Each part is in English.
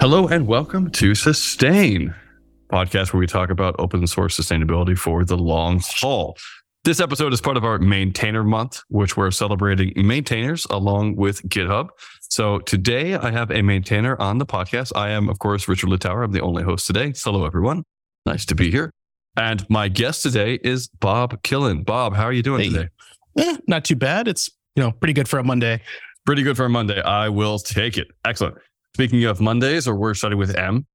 Hello and welcome to Sustain, podcast where we talk about open source sustainability for the long haul. This episode is part of our Maintainer Month, which we're celebrating maintainers along with GitHub. So today I have a maintainer on the podcast. I am, of course, Richard Littauer. I'm the only host today. Hello, everyone. Nice to be here. And my guest today is Bob Killen. Bob, how are you doing Hey. today? Eh, not too bad. It's you know pretty good for a Monday. Pretty good for a Monday. I will take it. Excellent. Speaking of Mondays, or we're starting with M,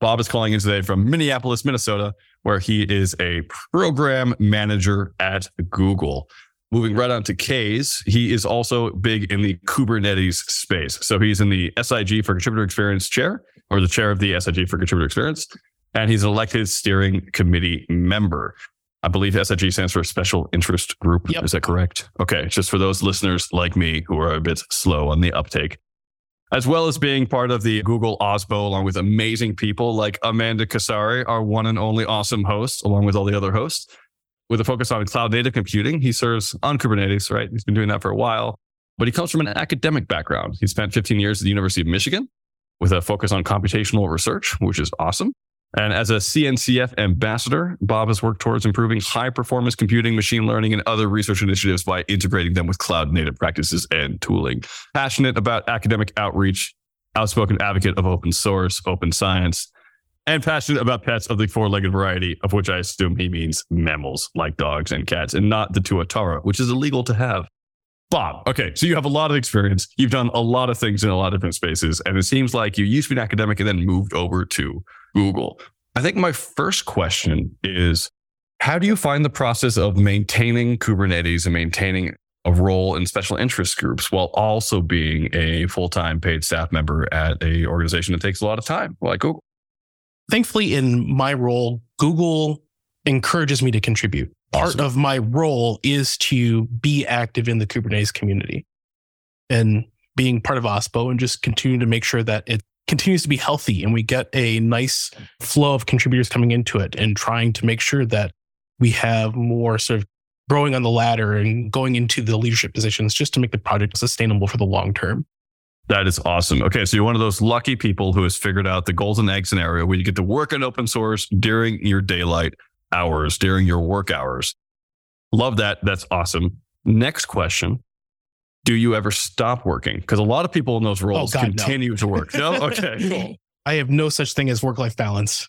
Bob is calling in today from Minneapolis, Minnesota, where he is a program manager at Google. Moving right on to K's, he is also big in the Kubernetes space. So he's in the SIG for Contributor Experience chair, or the chair of the SIG for Contributor Experience, and he's an elected steering committee member. I believe SIG stands for Special Interest Group. Yep. Is that correct? Okay. Just for those listeners like me who are a bit slow on the uptake. As well as being part of the Google OSPO, along with amazing people like Amanda Casari, our one and only awesome host, along with all the other hosts, with a focus on cloud native computing. He serves on Kubernetes, right? He's been doing that for a while, but he comes from an academic background. He spent 15 years at the University of Michigan with a focus on computational research, which is awesome. And as a CNCF ambassador, Bob has worked towards improving high performance computing, machine learning, and other research initiatives by integrating them with cloud native practices and tooling. Passionate about academic outreach, outspoken advocate of open source, open science, and passionate about pets of the four legged variety, of which I assume he means mammals like dogs and cats, and not the tuatara, which is illegal to have. Bob, okay, so you have a lot of experience. You've done a lot of things in a lot of different spaces, and it seems like you used to be an academic and then moved over to Google. I think my first question is how do you find the process of maintaining Kubernetes and maintaining a role in special interest groups while also being a full-time paid staff member at a organization that takes a lot of time like Google? Thankfully, in my role, Google encourages me to contribute. Part of my role is to be active in the Kubernetes community and being part of OSPO and just continue to make sure that it continues to be healthy and we get a nice flow of contributors coming into it and trying to make sure that we have more sort of growing on the ladder and going into the leadership positions just to make the project sustainable for the long term. That is awesome. Okay, so you're one of those lucky people who has figured out the golden egg scenario where you get to work in open source during your daylight hours, during your work hours. Love that. That's awesome. Next question. Do you ever stop working? Because a lot of people in those oh, roles Oh, God, no. continue to work. No? Okay. I have no such thing as work life balance.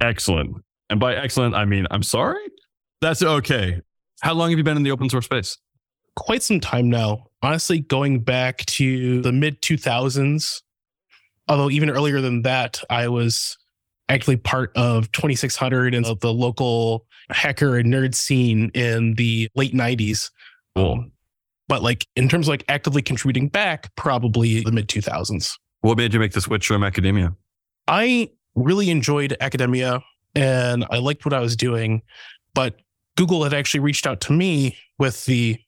excellent. And by excellent, I mean, I'm sorry. That's okay. How long have you been in the open source space? Quite some time now. Honestly, going back to the mid 2000s, although even earlier than that, I was actually part of 2600 and the local hacker and nerd scene in the late 90s. Cool. Um, But like in terms of like actively contributing back, probably the mid 2000s. What made you make the switch from academia? I really enjoyed academia and I liked what I was doing, but Google had actually reached out to me with the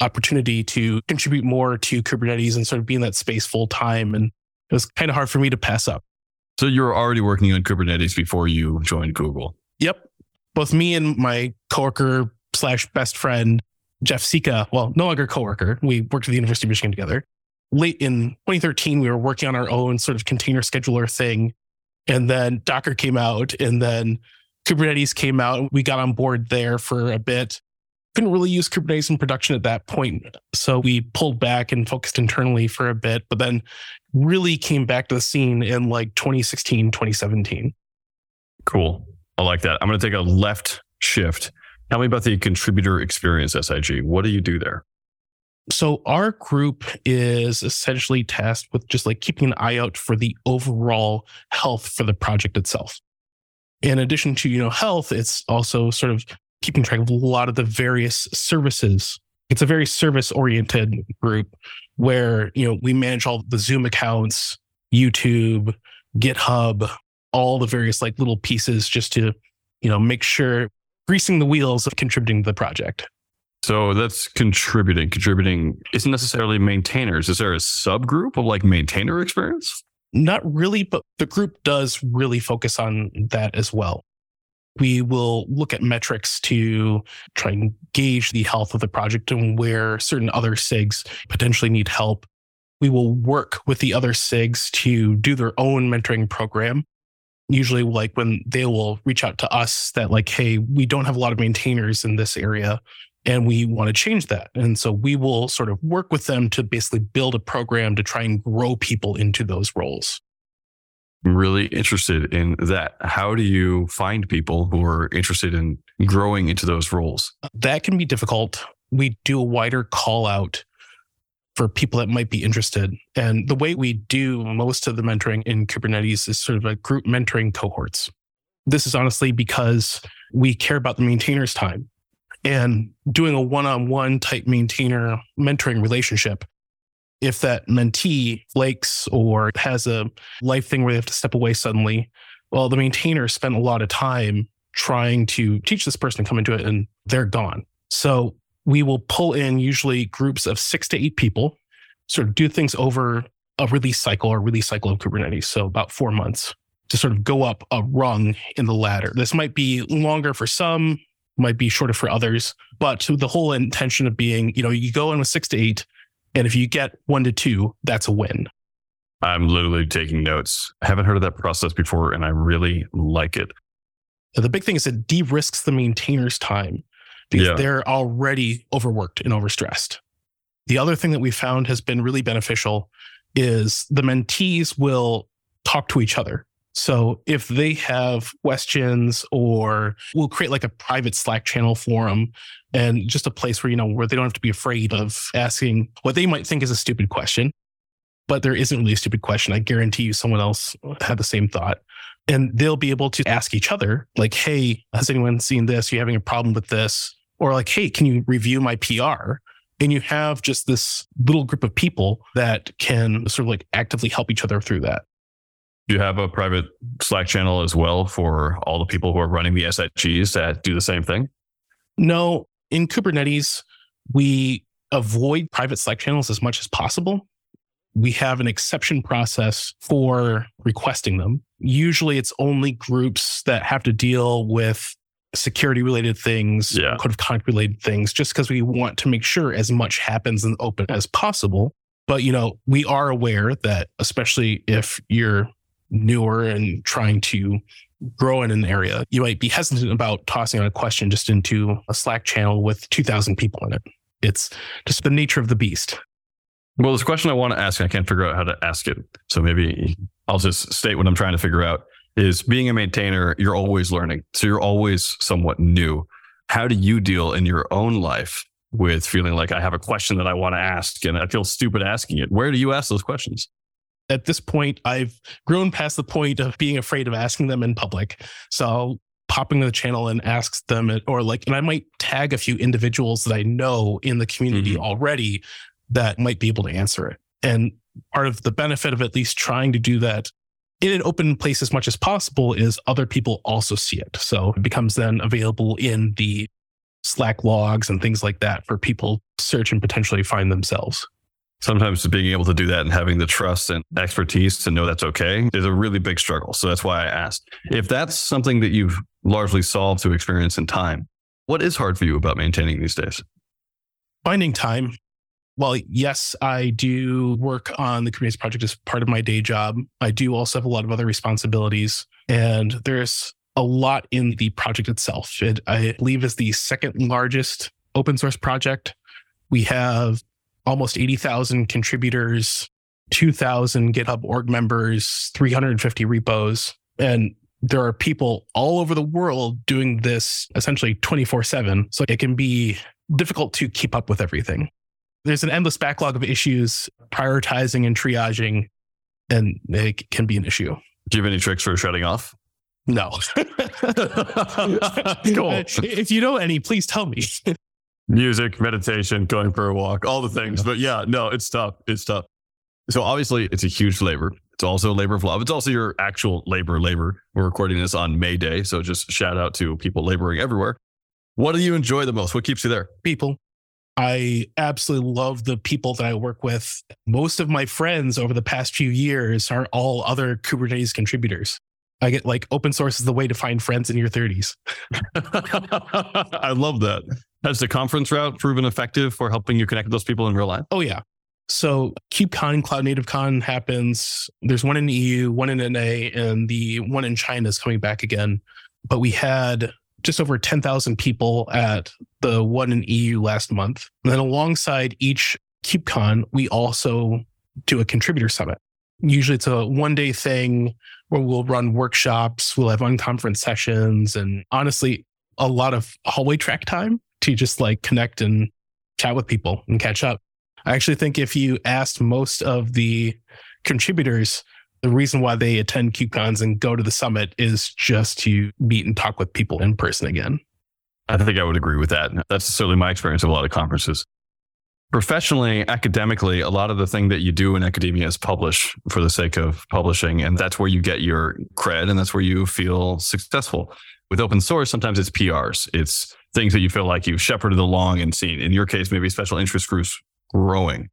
opportunity to contribute more to Kubernetes and sort of be in that space full time. And it was kind of hard for me to pass up. So you were already working on Kubernetes before you joined Google. Yep. Both me and my coworker slash best friend, Jeff Sica, well, no longer coworker, we worked at the University of Michigan together. Late in 2013, we were working on our own sort of container scheduler thing. And then Docker came out, and then Kubernetes came out. We got on board there for a bit. Couldn't really use Kubernetes in production at that point. So we pulled back and focused internally for a bit, but then really came back to the scene in like 2016, 2017. Cool. I like that. I'm going to take a left shift. Tell me about the contributor experience SIG. What do you do there? So our group is essentially tasked with just like keeping an eye out for the overall health for the project itself. In addition to, you know, health, it's also sort of keeping track of a lot of the various services. It's a very service oriented group where, you know, we manage all the Zoom accounts, YouTube, GitHub, all the various like little pieces just to, you know, make sure greasing the wheels of contributing to the project. So that's contributing. Contributing isn't necessarily maintainers. Is there a subgroup of like maintainer experience? Not really, but the group does really focus on that as well. We will look at metrics to try and gauge the health of the project and where certain other SIGs potentially need help. we will work with the other SIGs to do their own mentoring program. Usually, like when they will reach out to us that, like, hey, we don't have a lot of maintainers in this area and we want to change that. And so we will sort of work with them to basically build a program to try and grow people into those roles. I'm really interested in that. How do you find people who are interested in growing into those roles? That can be difficult. We do a wider call out for people that might be interested. And the way we do most of the mentoring in Kubernetes is sort of a group mentoring cohorts. This is honestly because we care about the maintainer's time and doing a one on one type maintainer mentoring relationship. If that mentee flakes or has a life thing where they have to step away suddenly, well, the maintainer spent a lot of time trying to teach this person to come into it and they're gone. So we will pull in usually groups of six to eight people, sort of do things over a release cycle or release cycle of Kubernetes. So about four months to sort of go up a rung in the ladder. This might be longer for some, might be shorter for others, but the whole intention of being, you know, you go in with six to eight, and if you get one to two, that's a win. I'm literally taking notes. I haven't heard of that process before, and I really like it. The big thing is it de risks the maintainer's time because yeah. they're already overworked and overstressed. The other thing that we found has been really beneficial is the mentees will talk to each other. So if they have questions or we'll create like a private Slack channel for them and just a place where, you know, where they don't have to be afraid of asking what they might think is a stupid question, but there isn't really a stupid question. I guarantee you someone else had the same thought. And they'll be able to ask each other, like, hey, has anyone seen this? Are you having a problem with this? Or like, hey, can you review my PR? And you have just this little group of people that can sort of like actively help each other through that. Do you have a private Slack channel as well for all the people who are running the SIGs that do the same thing? No. In Kubernetes, we avoid private Slack channels as much as possible. We have an exception process for requesting them. Usually it's only groups that have to deal with security related things, yeah. code of conduct related things, just because we want to make sure as much happens in the open as possible. But you know, we are aware that especially if you're newer and trying to grow in an area, you might be hesitant about tossing out a question just into a Slack channel with 2,000 people in it. It's just the nature of the beast. Well, this question I want to ask, I can't figure out how to ask it. So maybe I'll just state what I'm trying to figure out is being a maintainer, you're always learning. So you're always somewhat new. How do you deal in your own life with feeling like I have a question that I want to ask and I feel stupid asking it? Where do you ask those questions? at this point, I've grown past the point of being afraid of asking them in public. So popping to the channel and asks them, or like, and I might tag a few individuals that I know in the community mm-hmm. already that might be able to answer it. And part of the benefit of at least trying to do that in an open place as much as possible is other people also see it. So it becomes then available in the Slack logs and things like that for people search and potentially find themselves sometimes being able to do that and having the trust and expertise to know that's okay is a really big struggle. So that's why I asked. If that's something that you've largely solved through experience and time, what is hard for you about maintaining these days? Finding time. Well, yes, I do work on the Kubernetes project as part of my day job. I do also have a lot of other responsibilities, and there's a lot in the project itself. It, I believe, is the second largest open source project. We have almost 80,000 contributors, 2,000 GitHub org members, 350 repos. And there are people all over the world doing this essentially 24 7. So it can be difficult to keep up with everything. There's an endless backlog of issues, prioritizing and triaging, and it can be an issue. Do you have any tricks for shutting off? No. cool. If you know any, please tell me music, meditation, going for a walk, all the things. But yeah, no, it's tough. It's tough. So obviously, it's a huge labor. It's also a labor of love. It's also your actual labor, labor. We're recording this on May Day. So just shout out to people laboring everywhere. What do you enjoy the most? What keeps you there? People. I absolutely love the people that I work with. Most of my friends over the past few years are all other Kubernetes contributors. I get like open source is the way to find friends in your 30s. I love that. Has the conference route proven effective for helping you connect with those people in real life? Oh, yeah. So KubeCon, CloudNativeCon happens. There's one in the EU, one in NA, and the one in China is coming back again. But we had just over 10,000 people at the one in EU last month. And then alongside each KubeCon, we also do a contributor summit. Usually it's a one day thing where we'll run workshops, we'll have unconference sessions, and honestly, a lot of hallway track time to just like connect and chat with people and catch up. I actually think if you asked most of the contributors, the reason why they attend KubeCons and go to the summit is just to meet and talk with people in person again. I think I would agree with that. That's certainly my experience of a lot of conferences. Professionally, academically, a lot of the thing that you do in academia is publish for the sake of publishing. And that's where you get your cred and that's where you feel successful. With open source, sometimes it's PRs. It's things that you feel like you've shepherded along and seen. In your case, maybe special interest groups growing.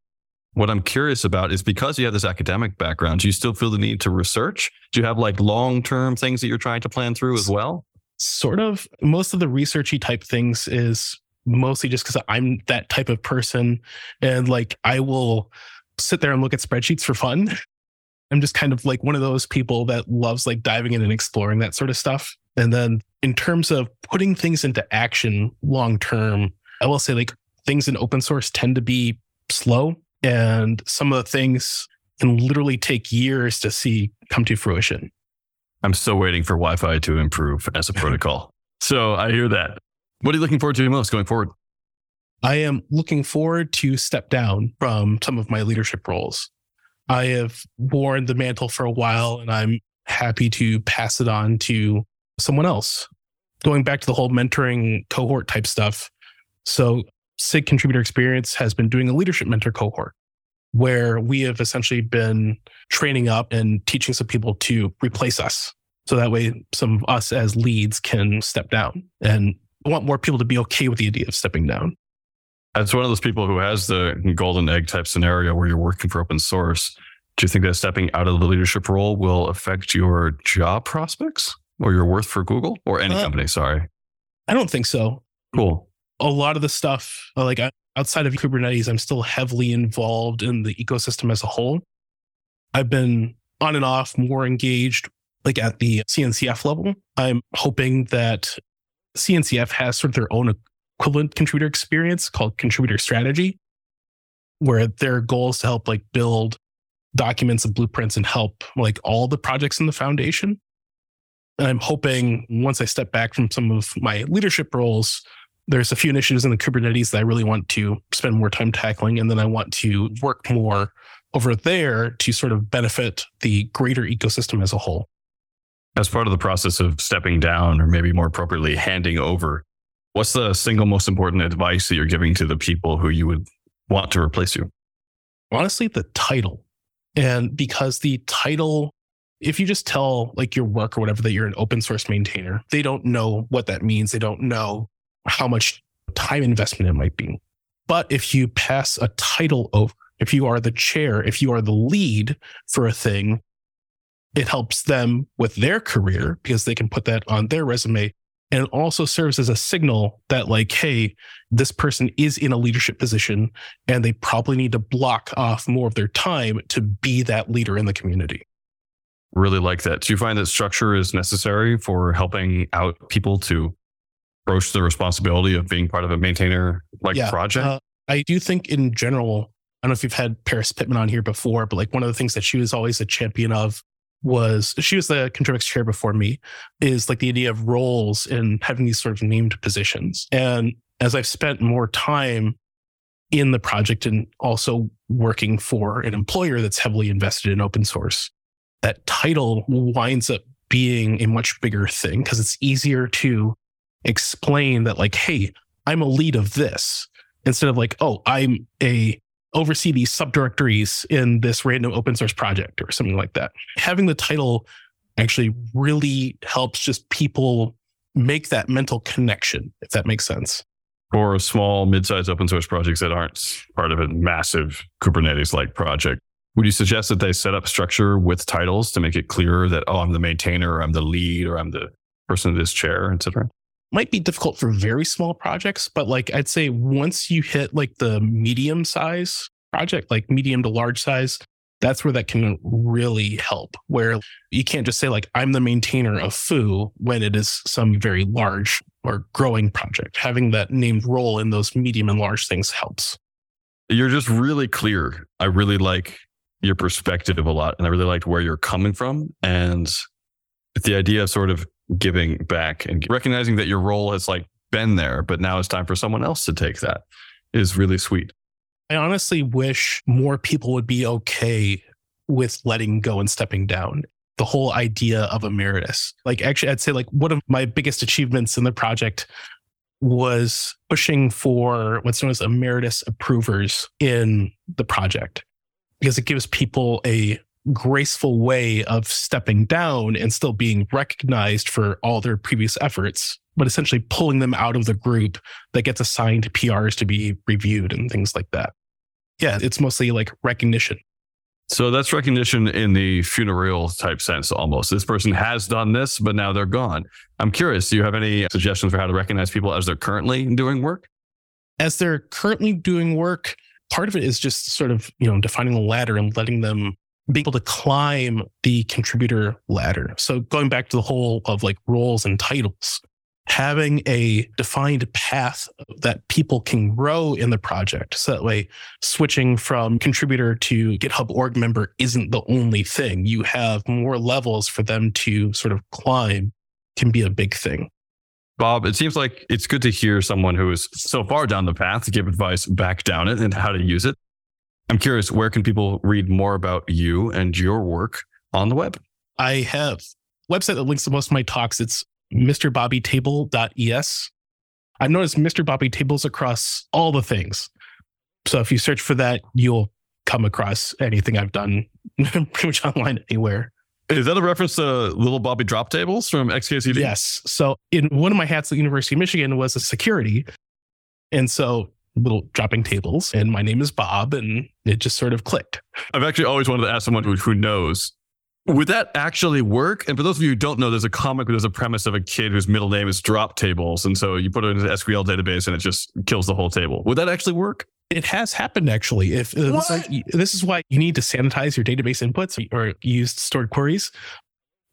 What I'm curious about is because you have this academic background, do you still feel the need to research? Do you have like long term things that you're trying to plan through as well? Sort of. Most of the researchy type things is mostly just because I'm that type of person. And like I will sit there and look at spreadsheets for fun. I'm just kind of like one of those people that loves like diving in and exploring that sort of stuff. And then in terms of putting things into action long term, I will say like things in open source tend to be slow and some of the things can literally take years to see come to fruition. I'm still waiting for Wi Fi to improve as a protocol. So I hear that. What are you looking forward to most going forward? I am looking forward to step down from some of my leadership roles. I have worn the mantle for a while and I'm happy to pass it on to someone else. Going back to the whole mentoring cohort type stuff. So SIG contributor experience has been doing a leadership mentor cohort where we have essentially been training up and teaching some people to replace us. So that way, some of us as leads can step down. And want more people to be okay with the idea of stepping down. As one of those people who has the golden egg type scenario where you're working for open source, do you think that stepping out of the leadership role will affect your job prospects or your worth for Google or any uh, company? Sorry. I don't think so. Cool a lot of the stuff, uh, like outside of Kubernetes, I'm still heavily involved in the ecosystem as a whole. I've been on and off more engaged, like at the CNCF level. I'm hoping that CNCF has sort of their own equivalent contributor experience called contributor strategy, where their goal is to help like build documents and blueprints and help like all the projects in the foundation. And I'm hoping once I step back from some of my leadership roles, there's a few initiatives in the Kubernetes that I really want to spend more time tackling. And then I want to work more over there to sort of benefit the greater ecosystem as a whole. As part of the process of stepping down, or maybe more appropriately, handing over, what's the single most important advice that you're giving to the people who you would want to replace you? Honestly, the title. And because the title, if you just tell like your work or whatever that you're an open source maintainer, they don't know what that means. They don't know how much time investment it might be. But if you pass a title over, if you are the chair, if you are the lead for a thing, it helps them with their career because they can put that on their resume. And it also serves as a signal that, like, hey, this person is in a leadership position and they probably need to block off more of their time to be that leader in the community. Really like that. Do you find that structure is necessary for helping out people to approach the responsibility of being part of a maintainer like yeah, project? Uh, I do think in general, I don't know if you've had Paris Pittman on here before, but like one of the things that she was always a champion of was she was the ContribEx chair before me, is like the idea of roles and having these sort of named positions. And as I've spent more time in the project and also working for an employer that's heavily invested in open source, that title winds up being a much bigger thing because it's easier to explain that like, hey, I'm a lead of this instead of like, oh, I'm a oversee these subdirectories in this random open source project or something like that. Having the title actually really helps just people make that mental connection, if that makes sense. For small, mid-sized open source projects that aren't part of a massive Kubernetes-like project, would you suggest that they set up structure with titles to make it clearer that, oh, I'm the maintainer, or I'm the lead, or I'm the person in this chair, etc.? Might be difficult for very small projects, but like I'd say once you hit like the medium size project, like medium to large size, that's where that can really help. Where you can't just say, like, I'm the maintainer of Foo when it is some very large or growing project. Having that named role in those medium and large things helps. You're just really clear. I really like your perspective a lot. And I really liked where you're coming from. And the idea of sort of giving back and recognizing that your role has like been there, but now it's time for someone else to take that is really sweet. I honestly wish more people would be okay with letting go and stepping down. The whole idea of emeritus. Like, actually, I'd say, like, one of my biggest achievements in the project was pushing for what's known as emeritus approvers in the project because it gives people a graceful way of stepping down and still being recognized for all their previous efforts, but essentially pulling them out of the group that gets assigned PRs to be reviewed and things like that. Yeah, it's mostly like recognition. So that's recognition in the funereal type sense almost. This person has done this, but now they're gone. I'm curious, do you have any suggestions for how to recognize people as they're currently doing work? As they're currently doing work, part of it is just sort of, you know, defining the ladder and letting them be able to climb the contributor ladder. So going back to the whole of like roles and titles, having a defined path that people can grow in the project. So that way, switching from contributor to GitHub org member isn't the only thing. You have more levels for them to sort of climb, can be a big thing. Bob, it seems like it's good to hear someone who is so far down the path to give advice back down it and how to use it. I'm curious, where can people read more about you and your work on the web? I have website that links to most of my talks. It's mrbobbytabl.es. I've noticed Mr. Bobby tables across all the things. So if you search for that, you'll come across anything I've done pretty much online anywhere. Is that a reference to little Bobby drop tables from XKCD? Yes. So in one of my hats at the University of Michigan was a security. And so little dropping tables and my name is Bob and it just sort of clicked. I've actually always wanted to ask someone who, knows would that actually work? And for those of you who don't know, there's a comic where there's a premise of a kid whose middle name is drop tables. And so you put it into the SQL database and it just kills the whole table. Would that actually work? It has happened actually. If uh, like, this is why you need to sanitize your database inputs or use stored queries.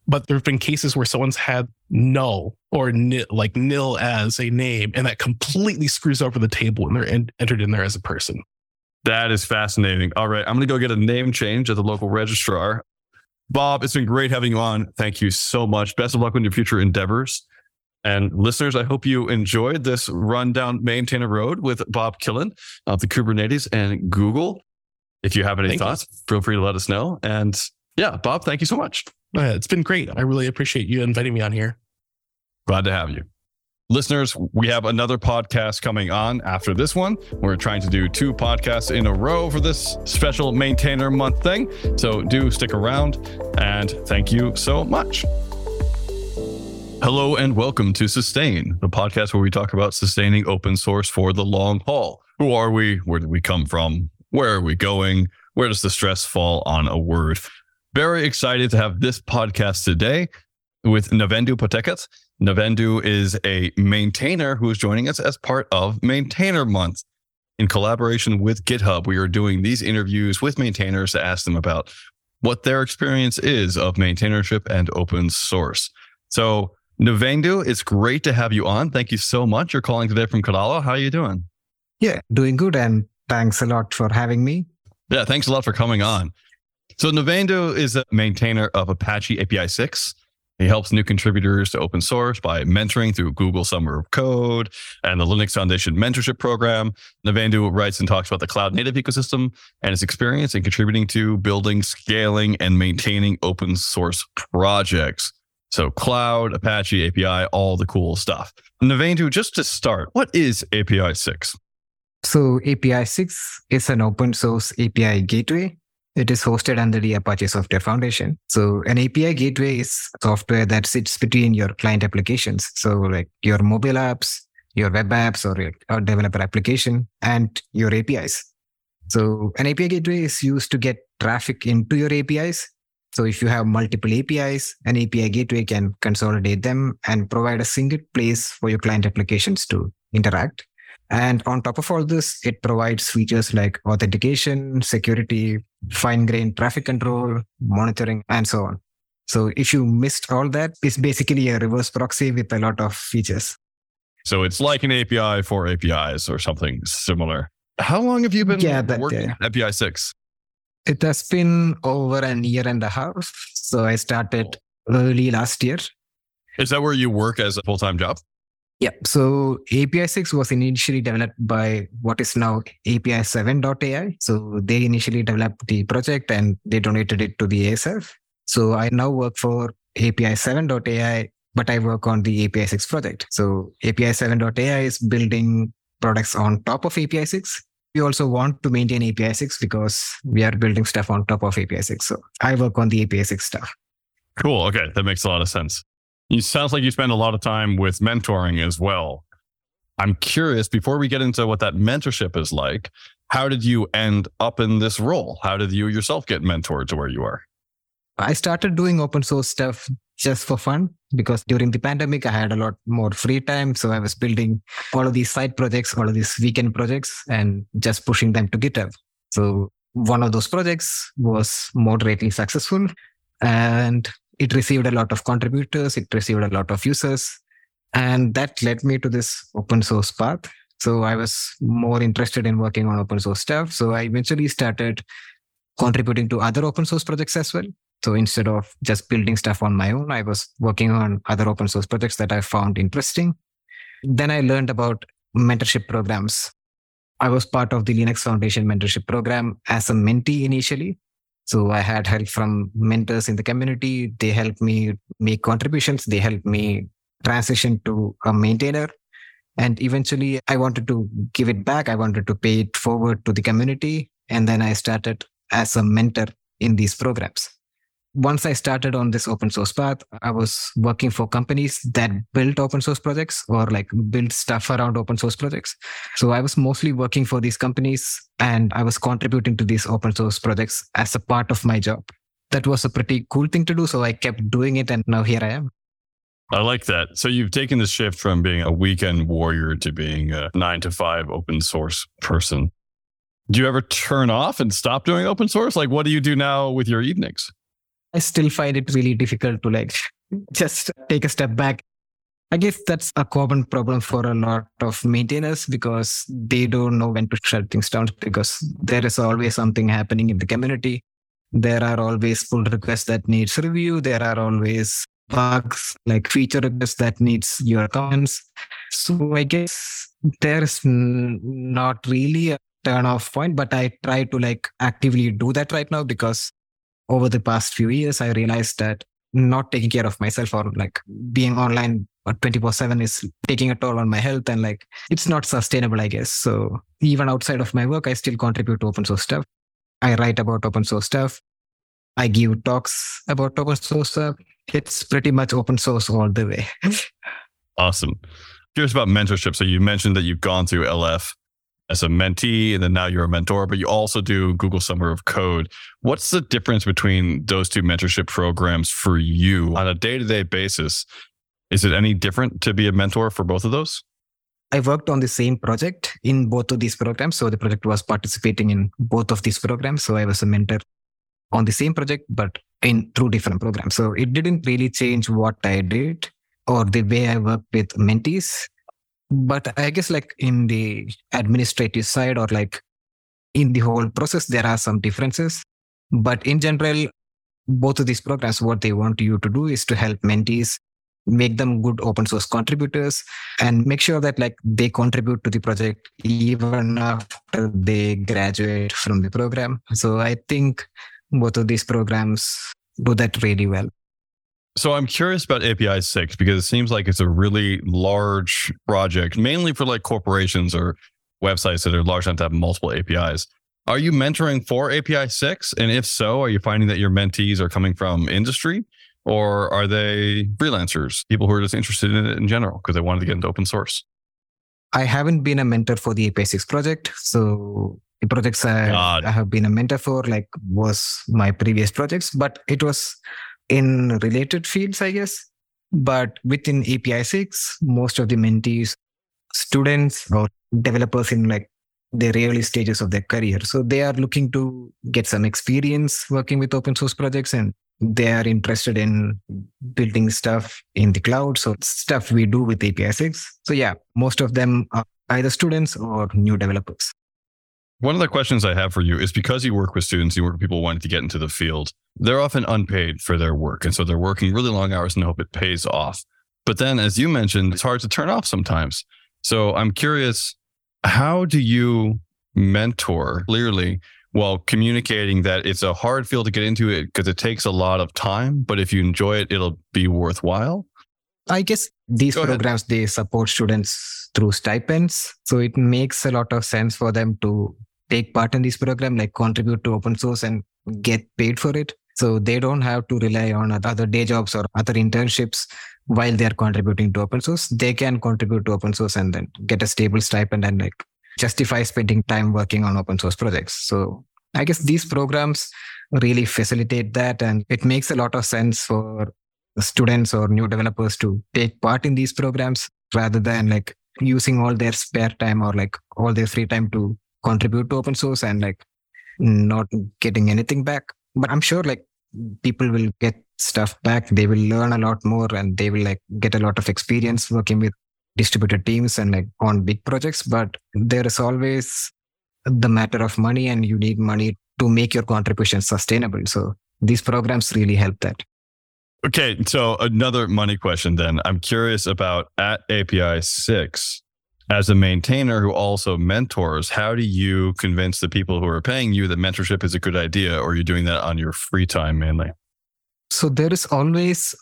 But there have been cases where someone's had null or nil, like nil as a name, and that completely screws over the table when they're en- entered in there as a person. That is fascinating. All right, I'm going to go get a name change at the local registrar. Bob, it's been great having you on. Thank you so much. Best of luck with your future endeavors. And listeners, I hope you enjoyed this rundown maintainer road with Bob Killen of the Kubernetes and Google. If you have any thank thoughts, you. feel free to let us know. And yeah, Bob, thank you so much. It's been great. I really appreciate you inviting me on here. Glad to have you. Listeners, we have another podcast coming on after this one. We're trying to do two podcasts in a row for this special maintainer month thing. So do stick around and thank you so much. Hello and welcome to Sustain, the podcast where we talk about sustaining open source for the long haul. Who are we? Where did we come from? Where are we going? Where does the stress fall on a word? Very excited to have this podcast today with Navendu Pottekkat. Navendu is a maintainer who is joining us as part of Maintainer Month. In collaboration with GitHub, we are doing these interviews with maintainers to ask them about what their experience is of maintainership and open source. So, Navendu, it's great to have you on. Thank you so much. You're calling today from Kerala. How are you doing? Yeah, doing good. And thanks a lot for having me. Yeah, thanks a lot for coming on. So, Navendu is a maintainer of Apache APISIX he helps new contributors to open source by mentoring through Google Summer of Code and the Linux Foundation mentorship program. Navendu writes and talks about the cloud native ecosystem and his experience in contributing to building, scaling, and maintaining open source projects. So cloud, Apache, API, all the cool stuff. Navendu, just to start, what is APISIX? So APISIX is an open source API gateway it is hosted under the Apache Software Foundation. So an API gateway is software that sits between your client applications. So like your mobile apps, your web apps or your developer application and your APIs. So an API gateway is used to get traffic into your APIs. So if you have multiple APIs, an API gateway can consolidate them and provide a single place for your client applications to interact. And on top of all this, it provides features like authentication, security, fine grained traffic control, monitoring, and so on. So if you missed all that, it's basically a reverse proxy with a lot of features. So it's like an API for APIs or something similar. How long have you been Yeah, that- working yeah. APISIX? It has been over a year and a half. So I started early last year. Is that where you work as a full time job? Yeah. So APISIX was initially developed by what is now API7.ai. So they initially developed the project and they donated it to the ASF. So I now work for API7.ai, but I work on the APISIX project. So API7.ai is building products on top of APISIX. We also want to maintain APISIX because we are building stuff on top of APISIX. So I work on the APISIX stuff. Cool. Okay. That makes a lot of sense. You sounds like you spend a lot of time with mentoring as well. I'm curious before we get into what that mentorship is like, how did you end up in this role? How did you yourself get mentored to where you are? I started doing open source stuff just for fun because during the pandemic, I had a lot more free time. So I was building all of these side projects, all of these weekend projects, and just pushing them to GitHub. So one of those projects was moderately successful and it received a lot of contributors, it received a lot of users. And that led me to this open source path. So I was more interested in working on open source stuff. So I eventually started contributing to other open source projects as well. So instead of just building stuff on my own, I was working on other open source projects that I found interesting. Then I learned about mentorship programs. I was part of the Linux Foundation mentorship program as a mentee initially. So I had help from mentors in the community. They helped me make contributions. They helped me transition to a maintainer. And eventually I wanted to give it back. I wanted to pay it forward to the community. And then I started as a mentor in these programs once I started on this open source path, I was working for companies that built open source projects or like built stuff around open source projects. So I was mostly working for these companies and I was contributing to these open source projects as a part of my job. That was a pretty cool thing to do. So I kept doing it and now here I am. I like that. So you've taken the shift from being a weekend warrior to being a nine to five open source person. Do you ever turn off and stop doing open source? Like, what do you do now with your evenings? I still find it really difficult to like just take a step back. I guess that's a common problem for a lot of maintainers because they don't know when to shut things down because there is always something happening in the community. There are always pull requests that needs review. There are always bugs like feature requests that needs your comments. So I guess there's n- not really a turn off point, but I try to like actively do that right now because over the past few years, I realized that not taking care of myself or like being online 24 7 is taking a toll on my health and like it's not sustainable, I guess. So even outside of my work, I still contribute to open source stuff. I write about open source stuff. I give talks about open source stuff. It's pretty much open source all the way. Awesome. Curious about mentorship. So you mentioned that you've gone through LF as a mentee and then now you're a mentor, but you also do Google Summer of Code. What's the difference between those two mentorship programs for you on a day to day basis? Is it any different to be a mentor for both of those? I worked on the same project in both of these programs. So the project was participating in both of these programs. So I was a mentor on the same project, but in through different programs. So it didn't really change what I did or the way I work with mentees. But I guess like in the administrative side or like in the whole process, there are some differences. But in general, both of these programs, what they want you to do is to help mentees make them good open source contributors and make sure that like they contribute to the project even after they graduate from the program so i think both of these programs do that really well So I'm curious about APISIX because it seems like it's a really large project, mainly for like corporations or websites that are large enough to have multiple APIs. Are you mentoring for APISIX? And if so, are you finding that your mentees are coming from industry or are they freelancers, people who are just interested in it in general because they wanted to get into open source? i haven't been a mentor for the APISIX project so the projects I, I have been a mentor for like was my previous projects but it was in related fields i guess but within APISIX most of the mentees students or developers in like the early stages of their career. So they are looking to get some experience working with open source projects and they are interested in building stuff in the cloud. So stuff we do with APISIX. So yeah, most of them are either students or new developers. One of the questions I have for you is because you work with students, you work with people wanting to get into the field, they're often unpaid for their work. And so they're working really long hours and hope it pays off. But then, as you mentioned, it's hard to turn off sometimes. So I'm curious, how do you mentor clearly while communicating that it's a hard field to get into it because it takes a lot of time, but if you enjoy it, it'll be worthwhile? I guess these Go programs ahead. they support students through stipends, so it makes a lot of sense for them to take part in this program, like contribute to open source and get paid for it. So they don't have to rely on other day jobs or other internships while they are contributing to open source. They can contribute to open source and then get a stable stipend and like justify spending time working on open source projects. So I guess these programs really facilitate that and it makes a lot of sense for students or new developers to take part in these programs rather than like using all their spare time or like all their free time to contribute to open source and like not getting anything back. But I'm sure like people will get stuff back. They will learn a lot more and they will like get a lot of experience working with distributed teams and like on big projects. But there is always the matter of money and you need money to make your contribution sustainable. So these programs really help that. Okay, so another money question then. I'm curious about at APISIX as a maintainer who also mentors, how do you convince the people who are paying you that mentorship is a good idea or you're you doing that on your free time mainly? So there is always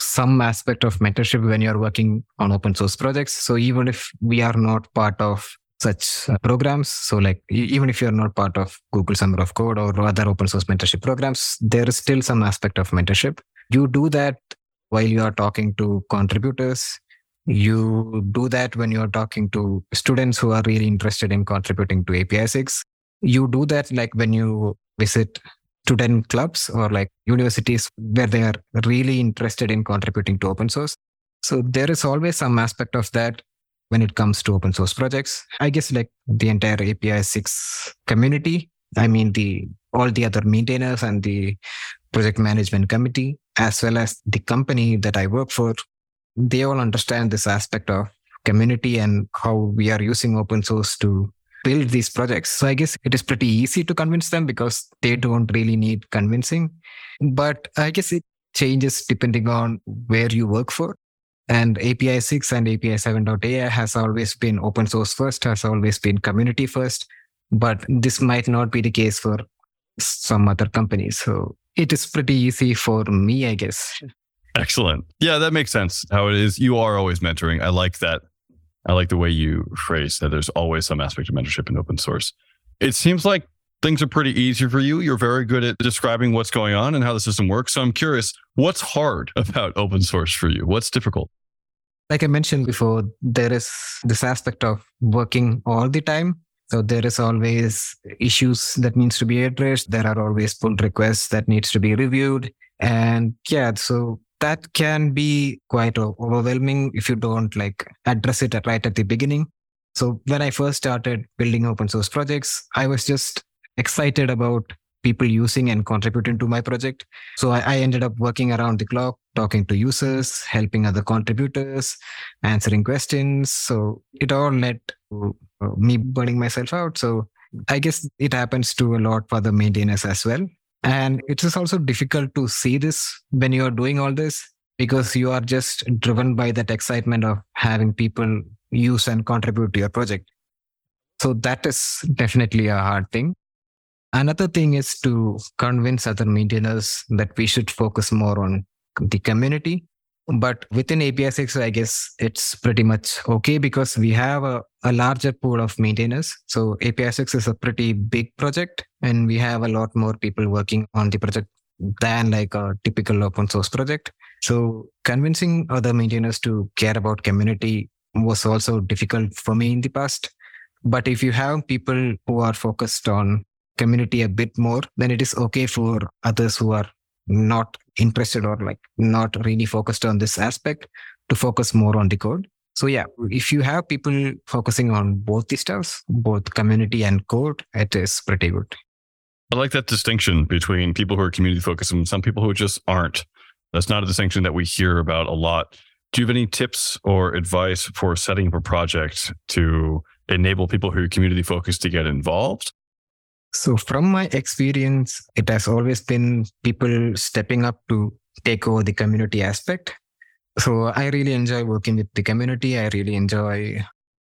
some aspect of mentorship when you're working on open source projects. So even if we are not part of such uh, programs, so like even if you're not part of Google Summer of Code or other open source mentorship programs, there is still some aspect of mentorship. You do that while you are talking to contributors you do that when you're talking to students who are really interested in contributing to APISIX. You do that like when you visit student clubs or like universities where they are really interested in contributing to open source. So there is always some aspect of that when it comes to open source projects. I guess like the entire APISIX community, I mean the all the other maintainers and the project management committee, as well as the company that I work for, they all understand this aspect of community and how we are using open source to build these projects. So I guess it is pretty easy to convince them because they don't really need convincing. But I guess it changes depending on where you work for. And APISIX and API7.ai has always been open source first, has always been community first. But this might not be the case for some other companies. So it is pretty easy for me, I guess. Excellent. Yeah, that makes sense. How it is. You are always mentoring. I like that. I like the way you phrase that there's always some aspect of mentorship in open source. It seems like things are pretty easy for you. You're very good at describing what's going on and how the system works. So I'm curious, what's hard about open source for you? What's difficult? Like I mentioned before, there is this aspect of working all the time. So there is always issues that needs to be addressed. There are always pull requests that needs to be reviewed. And yeah, so that can be quite overwhelming if you don't like address it right at the beginning. So when I first started building open source projects, I was just excited about people using and contributing to my project. So I, I, ended up working around the clock, talking to users, helping other contributors, answering questions. So it all led to uh, me burning myself out. So I guess it happens to a lot for the maintainers as well. And it is also difficult to see this when you are doing all this because you are just driven by that excitement of having people use and contribute to your project. So that is definitely a hard thing. Another thing is to convince other maintainers that we should focus more on the community but within APISIX, I guess it's pretty much okay because we have a, a larger pool of maintainers. So APISIX is a pretty big project and we have a lot more people working on the project than like a typical open source project. So convincing other maintainers to care about community was also difficult for me in the past. But if you have people who are focused on community a bit more, then it is okay for others who are not interested or like not really focused on this aspect to focus more on the code. So yeah, if you have people focusing on both the stuffs, both community and code, it is pretty good. I like that distinction between people who are community focused and some people who just aren't. That's not a distinction that we hear about a lot. Do you have any tips or advice for setting up a project to enable people who are community focused to get involved? So, from my experience, it has always been people stepping up to take over the community aspect. So, I really enjoy working with the community. I really enjoy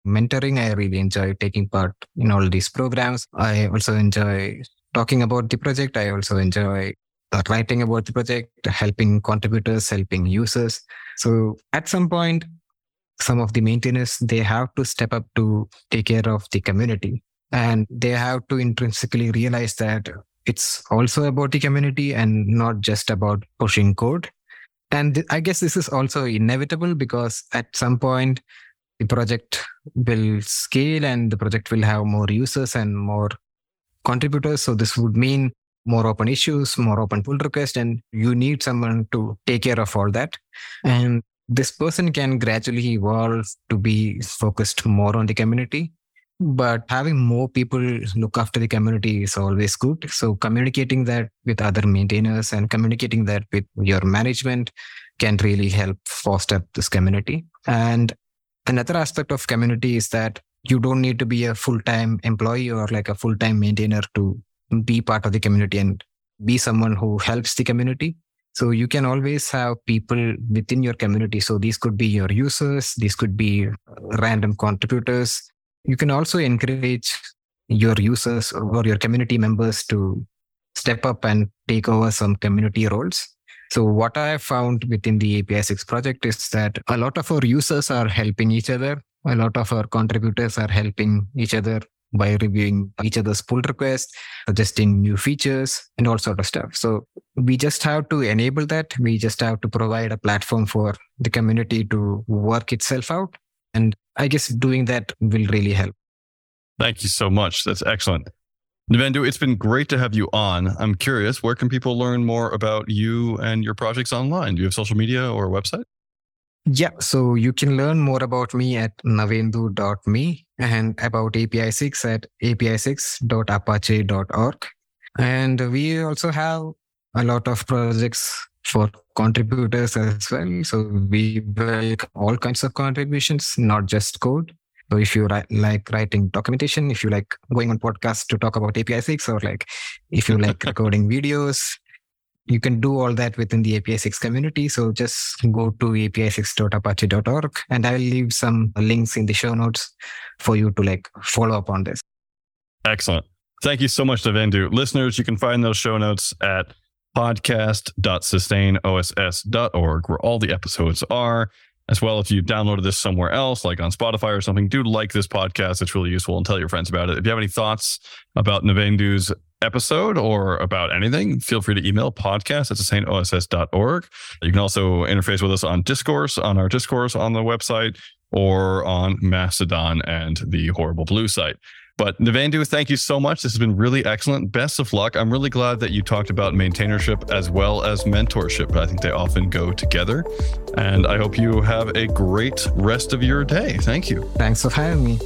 mentoring. I really enjoy taking part in all these programs. I also enjoy talking about the project. I also enjoy writing about the project, helping contributors, helping users. So, at some point, some of the maintainers they have to step up to take care of the community and they have to intrinsically realize that it's also about the community and not just about pushing code. And i guess this is also inevitable because at some point the project will scale and the project will have more users and more contributors. So this would mean more open issues more open pull requests and you need someone to take care of all that. And this person can gradually evolve to be focused more on the community but having more people look after the community is always good so communicating that with other maintainers and communicating that with your management can really help foster this community and another aspect of community is that you don't need to be a full-time employee or like a full-time maintainer to be part of the community and be someone who helps the community so you can always have people within your community. So these could be your users, these could be random contributors. You can also encourage your users or your community members to step up and take over some community roles. So what I found within the APISIX project is that a lot of our users are helping each other. A lot of our contributors are helping each other by reviewing each other's pull requests, suggesting new features, and all sort of stuff. So we just have to enable that. We just have to provide a platform for the community to work itself out. And I guess doing that will really help. Thank you so much. That's excellent. Navendu, it's been great to have you on. I'm curious, where can people learn more about you and your projects online? Do you have social media or a website? Yeah, so you can learn more about me at navendu.me and about APISIX at apisix.apache.org. And we also have a lot of projects for contributors as well. So we welcome all kinds of contributions, not just code. So if you like writing documentation, if you like going on podcasts to talk about APISIX, or like if you like recording videos, you can do all that within the APISIX community. So just go to apisix.apache.org and I'll leave some links in the show notes for you to like follow up on this. Excellent. Thank you so much, Navendu. Listeners, you can find those show notes at podcast.sustainoss.org, where all the episodes are. As well, if you downloaded this somewhere else, like on Spotify or something, do like this podcast. It's really useful and tell your friends about it. If you have any thoughts about Navendu's episode or about anything, feel free to email podcast at sustainoss.org. You can also interface with us on Discourse, on our Discourse on the website, or on Mastodon and the Horrible Blue site. But Navendu, thank you so much. This has been really excellent. Best of luck. I'm really glad that you talked about maintainership as well as mentorship. I think they often go together. And I hope you have a great rest of your day. Thank you. Thanks for having me.